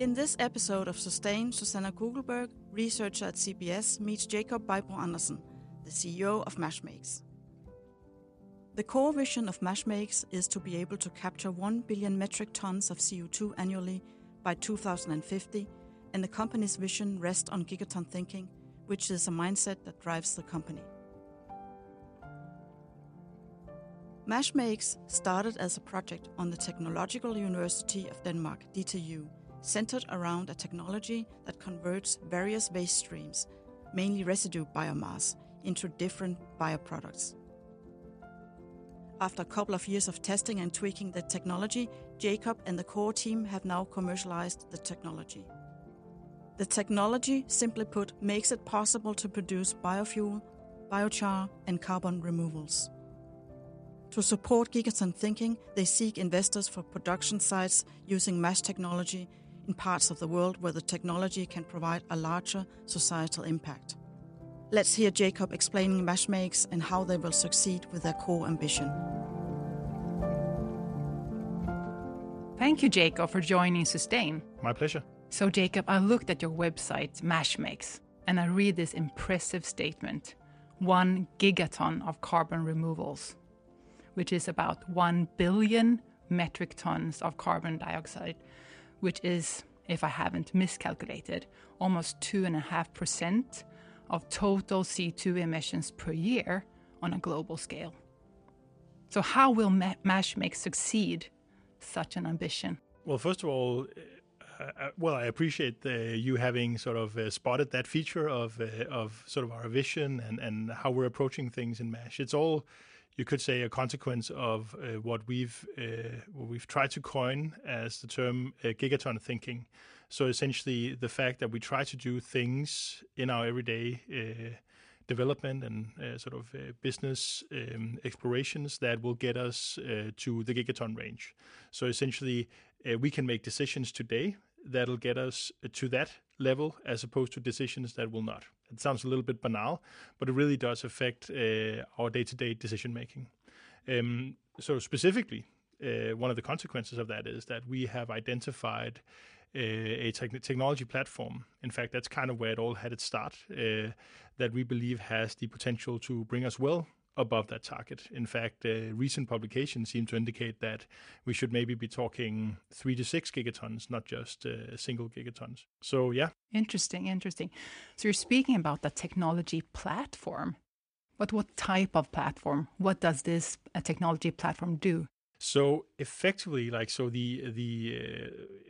In this episode of Sustain, Susanna Kugelberg, researcher at CBS, meets Jakob Bejbro Andersen, the CEO of Mash Makes. The core vision of Mash Makes is to be able to capture 1 billion metric tons of CO2 annually by 2050, and the company's vision rests on gigaton thinking, which is a mindset that drives the company. Mashmakes started as a project on the Technological University of Denmark, DTU, centered around a technology that converts various waste streams, mainly residue biomass, into different bioproducts. After a couple of years of testing and tweaking the technology, Jakob and the core team have now commercialized the technology. The technology, simply put, makes it possible to produce biofuel, biochar, and carbon removals. To support gigaton thinking, they seek investors for production sites using MASH technology in parts of the world where the technology can provide a larger societal impact. Let's hear Jakob explaining Mash Makes and how they will succeed with their core ambition. Thank you, Jakob, for joining Sustain. My pleasure. So, Jakob, I looked at your website, Mash Makes, and I read this impressive statement one gigaton of carbon removals, which is about 1 billion metric tons of carbon dioxide which is, if I haven't miscalculated, almost 2.5% of total CO2 emissions per year on a global scale. So, how will Mash Make succeed such an ambition? Well, first of all, uh, uh, well, I appreciate uh, you having sort of uh, spotted that feature of uh, of sort of our vision and, and how we're approaching things in Mash. It's all you could say a consequence of uh, what we've uh, what we've tried to coin as the term uh, gigaton thinking. So essentially, the fact that we try to do things in our everyday uh, development and uh, sort of uh, business um, explorations that will get us to the gigaton range. So essentially, we can make decisions today that'll get us to that level as opposed to decisions that will not. It sounds a little bit banal, but it really does affect uh, our day to day decision making. Um, so, specifically, uh, one of the consequences of that is that we have identified uh, a te- technology platform. In fact, that's kind of where it all had its start, that we believe has the potential to bring us well above that target. In fact, uh, recent publications seem to indicate that we should maybe be talking three to six gigatons, not just uh, single gigatons. So, yeah. Interesting, interesting. So, you're speaking about the technology platform. But what type of platform? What does this uh, technology platform do? So effectively, like so, the the uh,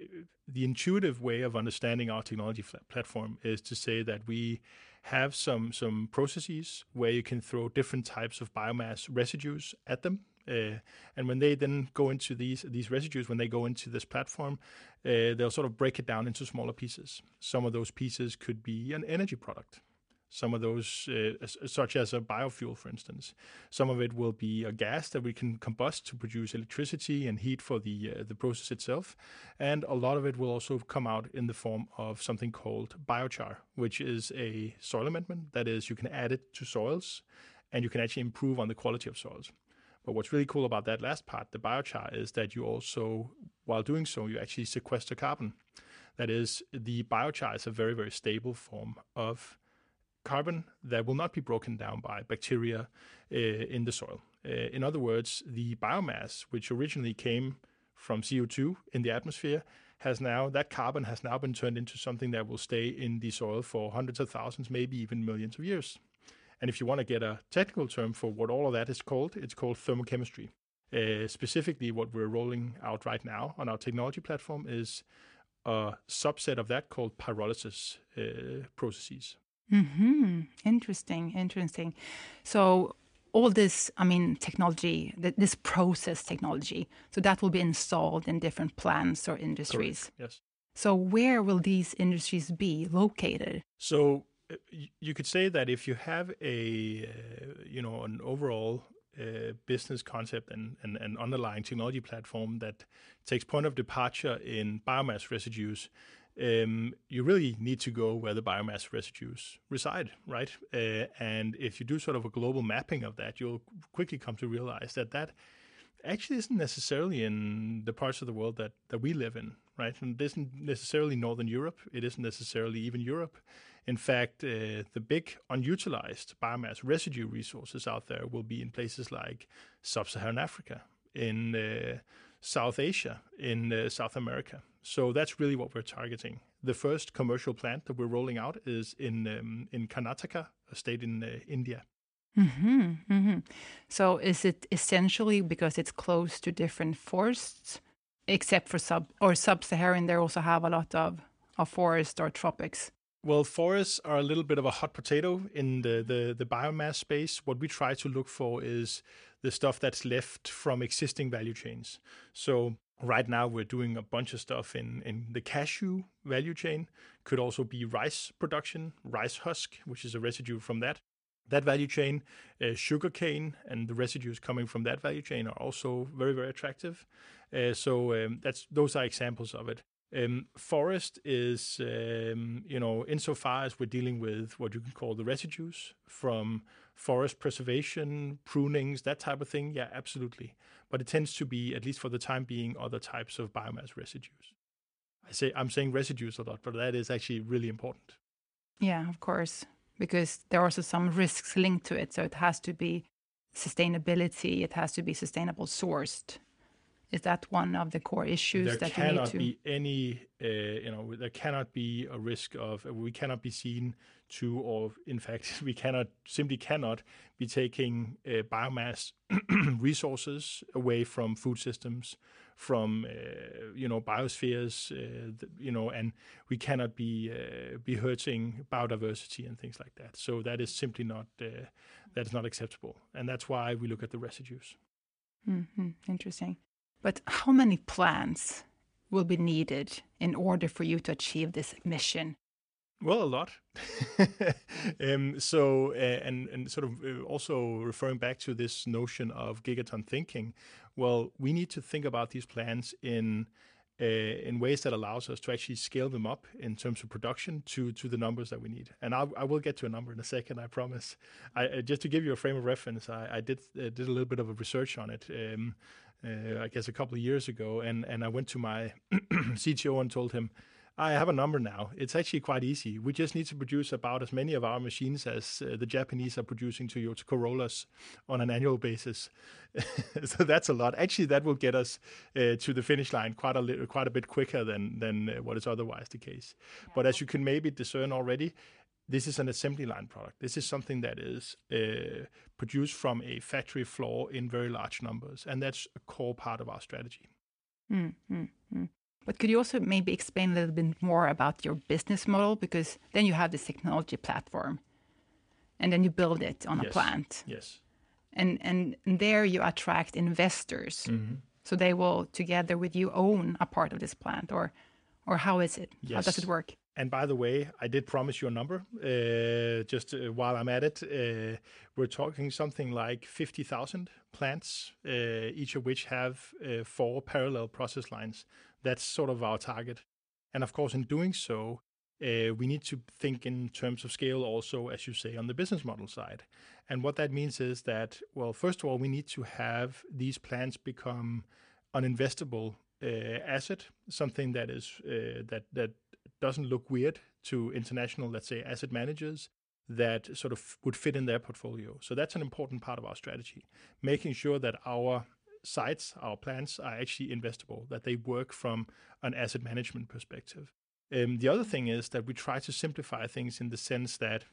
the intuitive way of understanding our technology platform is to say that we have some some processes where you can throw different types of biomass residues at them. Uh, and when they then go into these these residues, when they go into this platform, uh, they'll sort of break it down into smaller pieces. Some of those pieces could be an energy product some of those, uh, such as a biofuel, for instance. Some of it will be a gas that we can combust to produce electricity and heat for the uh, the process itself, and a lot of it will also come out in the form of something called biochar, which is a soil amendment. That is, you can add it to soils, and you can actually improve on the quality of soils. But what's really cool about that last part, the biochar, is that you also, while doing so, you actually sequester carbon. That is, the biochar is a very, very stable form of carbon that will not be broken down by bacteria uh, in the soil. Uh, in other words, the biomass, which originally came from CO2 in the atmosphere, has now that carbon has now been turned into something that will stay in the soil for hundreds of thousands, maybe even millions of years. And if you want to get a technical term for what all of that is called, it's called thermochemistry. Uh, specifically, what we're rolling out right now on our technology platform is a subset of that called pyrolysis uh, processes. Hmm. Interesting. Interesting. So all this, I mean, technology, this process technology, so that will be installed in different plants or industries. Correct. Yes. So where will these industries be located? So uh, you could say that if you have a, uh, you know, an overall uh, business concept and, and an underlying technology platform that takes point of departure in biomass residues, um, you really need to go where the biomass residues reside, right? Uh, and if you do sort of a global mapping of that, you'll quickly come to realize that that actually isn't necessarily in the parts of the world that, that we live in, right? And it isn't necessarily Northern Europe. It isn't necessarily even Europe. In fact, uh, the big unutilized biomass residue resources out there will be in places like sub Saharan Africa, in uh, South Asia, in uh, South America. So that's really what we're targeting. The first commercial plant that we're rolling out is in um, in Karnataka, a state in uh, India. Mm-hmm, mm-hmm. So is it essentially because it's close to different forests, except for sub or sub-Saharan? They also have a lot of of forest or tropics. Well, forests are a little bit of a hot potato in the, the, the biomass space. What we try to look for is the stuff that's left from existing value chains. So right now we're doing a bunch of stuff in, in the cashew value chain. Could also be rice production, rice husk, which is a residue from that. That value chain, uh, sugarcane and the residues coming from that value chain are also very, very attractive. Uh, so um, that's those are examples of it. Um, forest is, um, you know, insofar as we're dealing with what you can call the residues from forest preservation, prunings, that type of thing, yeah, absolutely. But it tends to be, at least for the time being, other types of biomass residues. I say I'm saying residues a lot, but that is actually really important. Yeah, of course, because there are also some risks linked to it. So it has to be sustainability. It has to be sustainable sourced. Is that one of the core issues there that you need to? There cannot be any, uh, you know, there cannot be a risk of we cannot be seen to, or in fact, we cannot simply cannot be taking uh, biomass resources away from food systems, from uh, you know biospheres, uh, you know, and we cannot be uh, be hurting biodiversity and things like that. So that is simply not uh, that is not acceptable, and that's why we look at the residues. Mm-hmm. Interesting. But how many plants will be needed in order for you to achieve this mission? Well, a lot. um, so, uh, and and sort of uh, also referring back to this notion of gigaton thinking. Well, we need to think about these plants in uh, in ways that allows us to actually scale them up in terms of production to to the numbers that we need. And I, I will get to a number in a second, I promise. I, just to give you a frame of reference, I, I did uh, did a little bit of a research on it. Um, uh, I guess a couple of years ago, and and I went to my CTO and told him, I have a number now. It's actually quite easy. We just need to produce about as many of our machines as uh, the Japanese are producing Toyota Corollas on an annual basis. so that's a lot. Actually, that will get us uh, to the finish line quite a little, quite a bit quicker than than uh, what is otherwise the case. Yeah. But as you can maybe discern already, this is an assembly line product. This is something that is uh, produced from a factory floor in very large numbers, and that's a core part of our strategy. Mm, mm, mm. But could you also maybe explain a little bit more about your business model? Because then you have this technology platform, and then you build it on yes. a plant. Yes. And, and and there you attract investors, -hmm. so they will together with you own a part of this plant, or or how is it? Yes. How does it work? And by the way, I did promise you a number. Uh, just uh, while I'm at it, uh, we're talking something like 50,000 plants, uh, each of which have uh, four parallel process lines. That's sort of our target. And of course, in doing so, uh, we need to think in terms of scale also, as you say, on the business model side. And what that means is that, well, first of all, we need to have these plants become an investable asset, something that is that that doesn't look weird to international, let's say, asset managers that sort of would fit in their portfolio. So that's an important part of our strategy, making sure that our sites, our plans are actually investable, that they work from an asset management perspective. Um, the other thing is that we try to simplify things in the sense that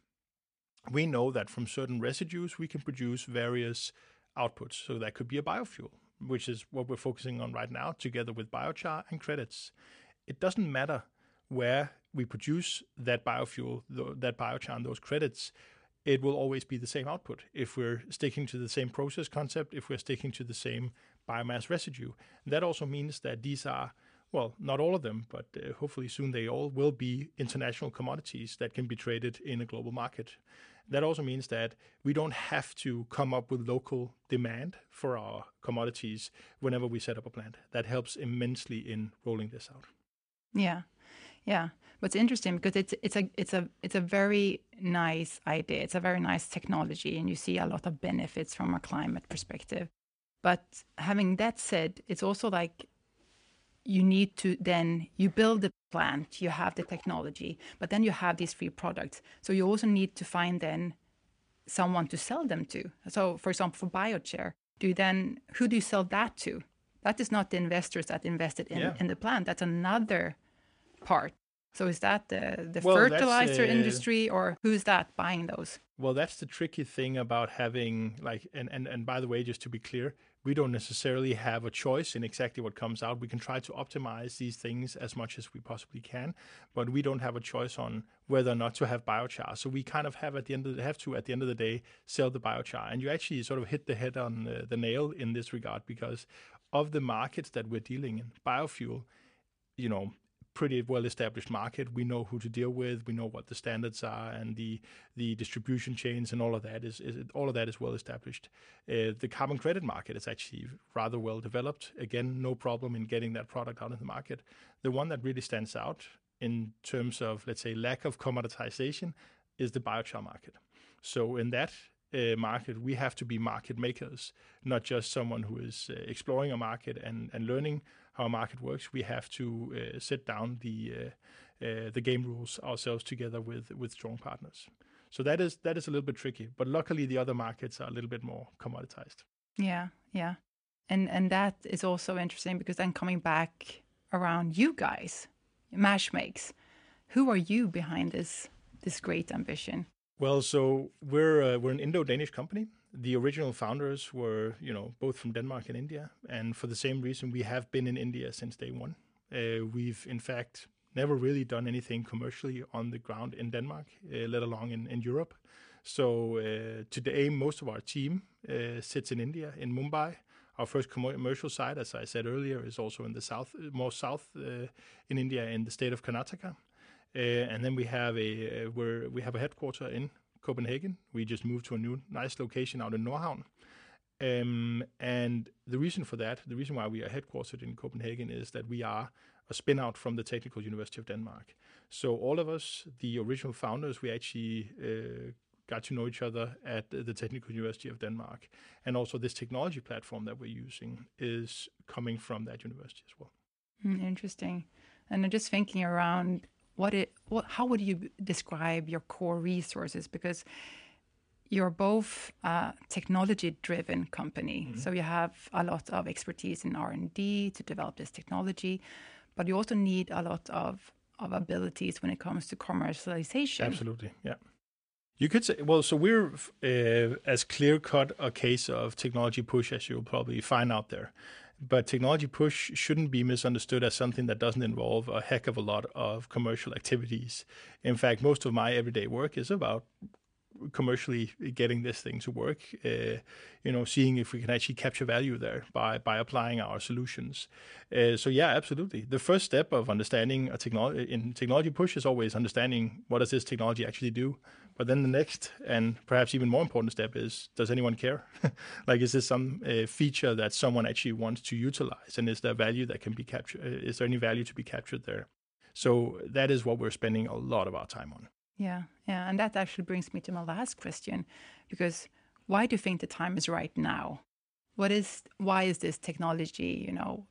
we know that from certain residues we can produce various outputs. So that could be a biofuel, which is what we're focusing on right now, together with biochar and credits. It doesn't matter where we produce that biofuel, that biochar, those credits, it will always be the same output if we're sticking to the same process concept, if we're sticking to the same biomass residue. And that also means that these are, well, not all of them, but uh, hopefully soon they all will be international commodities that can be traded in a global market. That also means that we don't have to come up with local demand for our commodities whenever we set up a plant. That helps immensely in rolling this out. Yeah. Yeah, what's interesting because it's it's a it's a it's a very nice idea. It's a very nice technology, and you see a lot of benefits from a climate perspective. But having that said, it's also like you need to then you build the plant, you have the technology, but then you have these free products. So you also need to find then someone to sell them to. So for example, for biochar, do you then who do you sell that to? That is not the investors that invested in, Yeah. in the plant. That's another part. So is that the, the Well, fertilizer uh, industry or who's that buying those? Well, that's the tricky thing about having like, and, and and by the way, just to be clear, we don't necessarily have a choice in exactly what comes out. We can try to optimize these things as much as we possibly can, but we don't have a choice on whether or not to have biochar. So we kind of have at the end of the, have to at the end of the day sell the biochar, and you actually sort of hit the head on the, the nail in this regard because of the markets that we're dealing in, biofuel, you know, pretty well established market. We know who to deal with. We know what the standards are and the the distribution chains and all of that is, is all of that is well established. Uh, the carbon credit market is actually rather well developed. Again, no problem in getting that product out in the market. The one that really stands out in terms of let's say lack of commoditization is the biochar market. So in that uh, market, we have to be market makers, not just someone who is uh, exploring a market and, and learning how a market works. We have to uh, set down the uh, uh, the game rules ourselves together with with strong partners. So that is that is a little bit tricky. But luckily, the other markets are a little bit more commoditized. Yeah, yeah. And and that is also interesting because then coming back around you guys, Mash makes, who are you behind this this great ambition? Well, so we're uh, we're an Indo-Danish company. The original founders were, you know, both from Denmark and India, and for the same reason, we have been in India since day one. Uh, we've, in fact, never really done anything commercially on the ground in Denmark, uh, let alone in, in Europe. So uh, today, most of our team uh, sits in India, in Mumbai. Our first commercial site, as I said earlier, is also in the south, more south uh, in India, in the state of Karnataka. Uh, and then we have a where we have a headquarter in Copenhagen. We just moved to a new nice location out in Nordhavn. Um, and the reason for that, the reason why we are headquartered in Copenhagen, is that we are a spin out from the Technical University of Denmark. So all of us, the original founders, we actually uh, got to know each other at the Technical University of Denmark, and also this technology platform that we're using is coming from that university as well. Hmm, interesting. And I'm just thinking around what it what how would you describe your core resources because you're both a technology driven company so you have a lot of expertise in r&d to develop this technology but you also need a lot of of abilities when it comes to commercialization Absolutely, yeah. You could say, well, so we're uh, as clear cut a case of technology push as you'll probably find out there. But technology push shouldn't be misunderstood as something that doesn't involve a heck of a lot of commercial activities. In fact, most of my everyday work is about commercially getting this thing to work. Uh, you know, seeing if we can actually capture value there by by applying our solutions. Uh, so yeah, absolutely. The first step of understanding a technology in technology push is always understanding what does this technology actually do. But then the next and perhaps even more important step is does anyone care? like, is this some uh, feature that someone actually wants to utilize, and is there value that can be captured? Uh, is there any value to be captured there? So that is what we're spending a lot of our time on. Yeah yeah and that actually brings me to my last question because why do you think the time is right now? What is why is this technology you know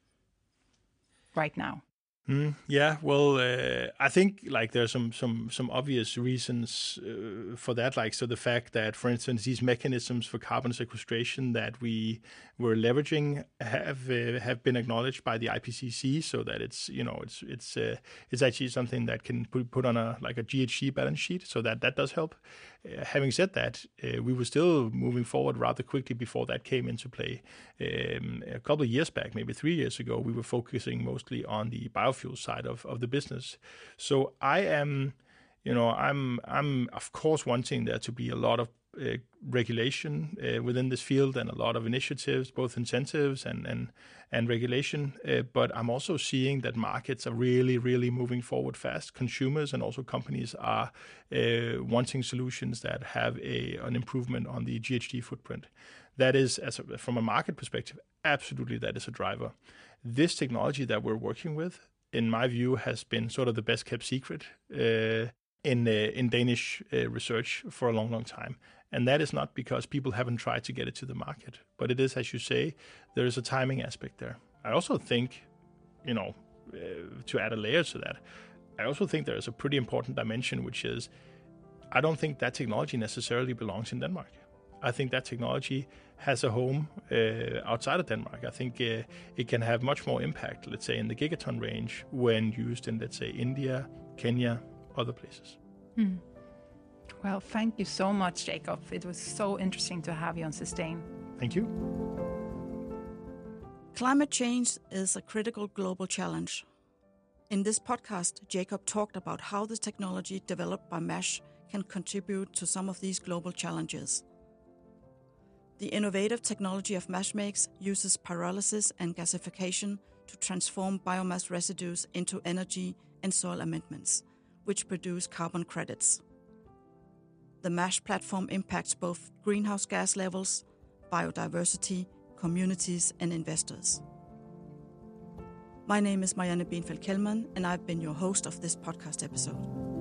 right now Mm, yeah, well, uh, I think like there's some some some obvious reasons uh, for that. Like, so the fact that, for instance, these mechanisms for carbon sequestration that we were leveraging have uh, have been acknowledged by the IPCC, so that it's you know it's it's uh, it's actually something that can put put on a like a GHG balance sheet. So that that does help. Uh, having said that, uh, we were still moving forward rather quickly before that came into play. Um, a couple of years back, maybe three years ago, we were focusing mostly on the biofuel side of, of the business. So I am, you know, I'm I'm of course wanting there to be a lot of regulation uh, within this field and a lot of initiatives, both incentives and and and regulation. Uh, but I'm also seeing that markets are really, really moving forward fast. Consumers and also companies are uh, wanting solutions that have a an improvement on the GHG footprint. That is, as a, from a market perspective, absolutely that is a driver. This technology that we're working with, in my view, has been sort of the best kept secret uh, in uh, in Danish uh, research for a long, long time. And that is not because people haven't tried to get it to the market, but it is, as you say, there is a timing aspect there. I also think, you know, uh, to add a layer to that, I also think there is a pretty important dimension, which is I don't think that technology necessarily belongs in Denmark. I think that technology has a home uh, outside of Denmark. I think uh, it can have much more impact, let's say, in the gigaton range when used in, let's say, India, Kenya, other places. Mm. Well, thank you so much, Jakob. It was so interesting to have you on Sustain. Thank you. Climate change is a critical global challenge. In this podcast, Jakob talked about how the technology developed by MASH can contribute to some of these global challenges. The innovative technology of Mash Makes uses pyrolysis and gasification to transform biomass residues into energy and soil amendments, which produce carbon credits. The MASH platform impacts both greenhouse gas levels, biodiversity, communities, and investors. My name is Marianne Benfeldt Kellmann, and I've been your host of this podcast episode.